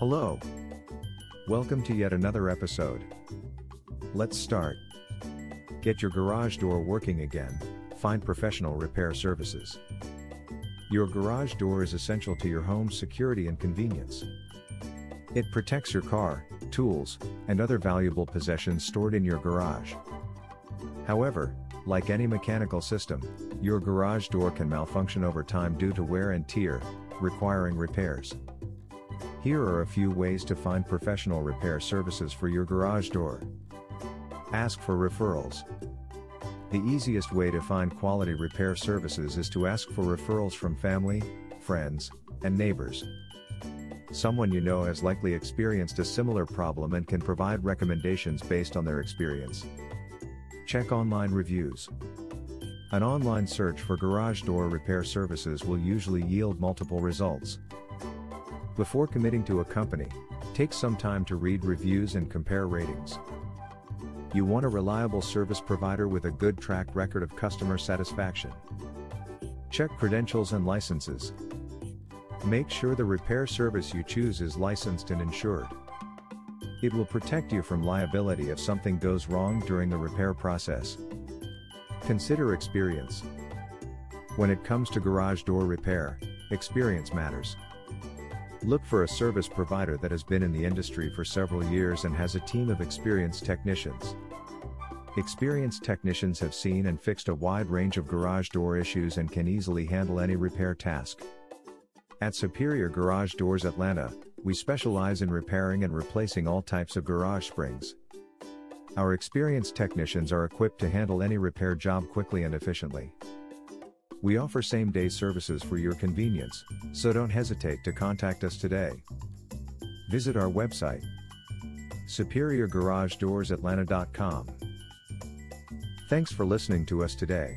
Hello. Welcome to yet another episode. Let's start. Get your garage door working again, find professional repair services. Your garage door is essential to your home's security and convenience. It protects your car, tools, and other valuable possessions stored in your garage. However, like any mechanical system, your garage door can malfunction over time due to wear and tear, requiring repairs. Here are a few ways to find professional repair services for your garage door. Ask for referrals. The easiest way to find quality repair services is to ask for referrals from family, friends, and neighbors. Someone you know has likely experienced a similar problem and can provide recommendations based on their experience. Check online reviews. An online search for garage door repair services will usually yield multiple results. Before committing to a company, take some time to read reviews and compare ratings. You want a reliable service provider with a good track record of customer satisfaction. Check credentials and licenses. Make sure the repair service you choose is licensed and insured. It will protect you from liability if something goes wrong during the repair process. Consider experience. When it comes to garage door repair, experience matters. Look for a service provider that has been in the industry for several years and has a team of experienced technicians. Experienced technicians have seen and fixed a wide range of garage door issues and can easily handle any repair task. At Superior Garage Doors Atlanta, we specialize in repairing and replacing all types of garage springs. Our experienced technicians are equipped to handle any repair job quickly and efficiently. We offer same day services for your convenience, so don't hesitate to contact us today. Visit our website superiorgaragedoorsatlanta.com. Thanks for listening to us today.